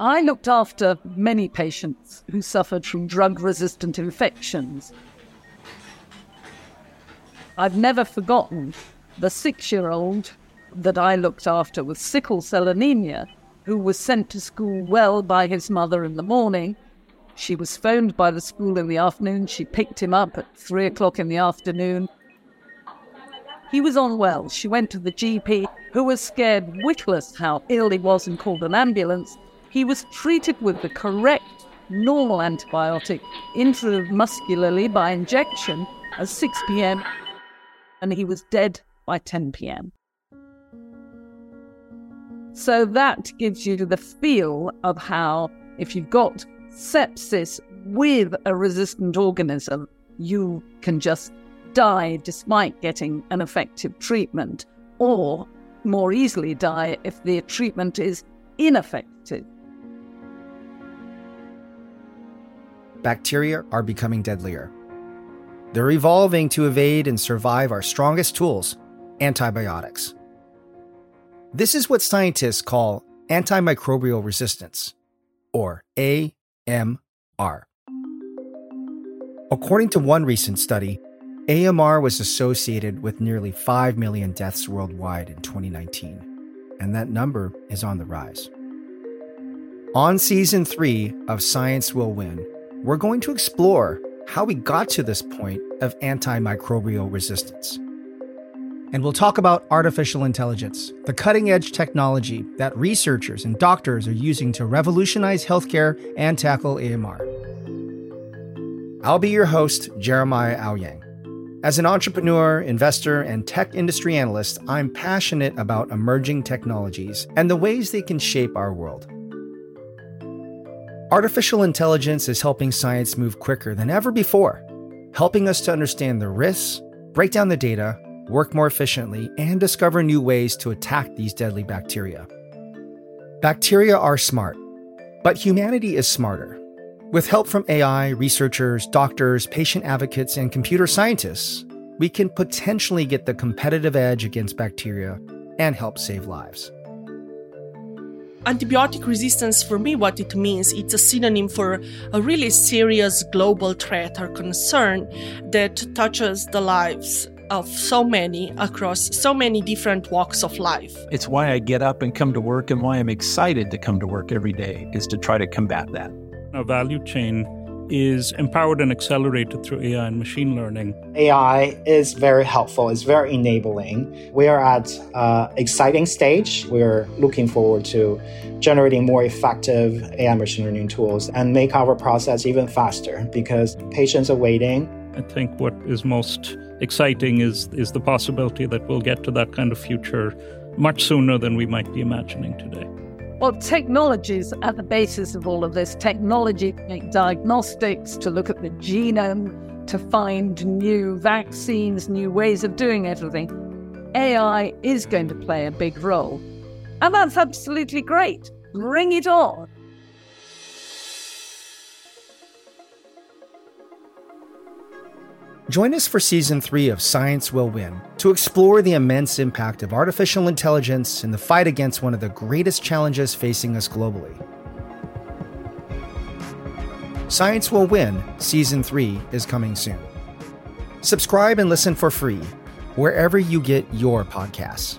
I looked after many patients who suffered from drug resistant infections. I've never forgotten the six year old that I looked after with sickle cell anemia, who was sent to school well by his mother in the morning. She was phoned by the school in the afternoon. She picked him up at three o'clock in the afternoon. He was unwell. She went to the GP, who was scared witless how ill he was and called an ambulance. He was treated with the correct normal antibiotic intramuscularly by injection at 6 p.m. and he was dead by 10 p.m. So that gives you the feel of how, if you've got sepsis with a resistant organism, you can just die despite getting an effective treatment, or more easily die if the treatment is ineffective. Bacteria are becoming deadlier. They're evolving to evade and survive our strongest tools antibiotics. This is what scientists call antimicrobial resistance, or AMR. According to one recent study, AMR was associated with nearly 5 million deaths worldwide in 2019, and that number is on the rise. On season three of Science Will Win, we're going to explore how we got to this point of antimicrobial resistance. And we'll talk about artificial intelligence, the cutting edge technology that researchers and doctors are using to revolutionize healthcare and tackle AMR. I'll be your host, Jeremiah Owyang. As an entrepreneur, investor, and tech industry analyst, I'm passionate about emerging technologies and the ways they can shape our world. Artificial intelligence is helping science move quicker than ever before, helping us to understand the risks, break down the data, work more efficiently, and discover new ways to attack these deadly bacteria. Bacteria are smart, but humanity is smarter. With help from AI, researchers, doctors, patient advocates, and computer scientists, we can potentially get the competitive edge against bacteria and help save lives. Antibiotic resistance, for me, what it means, it's a synonym for a really serious global threat or concern that touches the lives of so many across so many different walks of life. It's why I get up and come to work and why I'm excited to come to work every day is to try to combat that. Our value chain is empowered and accelerated through AI and machine learning. AI is very helpful, it's very enabling. We are at an exciting stage. We're looking forward to generating more effective AI machine learning tools and make our process even faster because patients are waiting. I think what is most exciting is, is the possibility that we'll get to that kind of future much sooner than we might be imagining today. Well, technology is at the basis of all of this. Technology to make diagnostics, to look at the genome, to find new vaccines, new ways of doing everything. AI is going to play a big role. And that's absolutely great. Bring it on. Join us for season three of Science Will Win to explore the immense impact of artificial intelligence in the fight against one of the greatest challenges facing us globally. Science Will Win season three is coming soon. Subscribe and listen for free wherever you get your podcasts.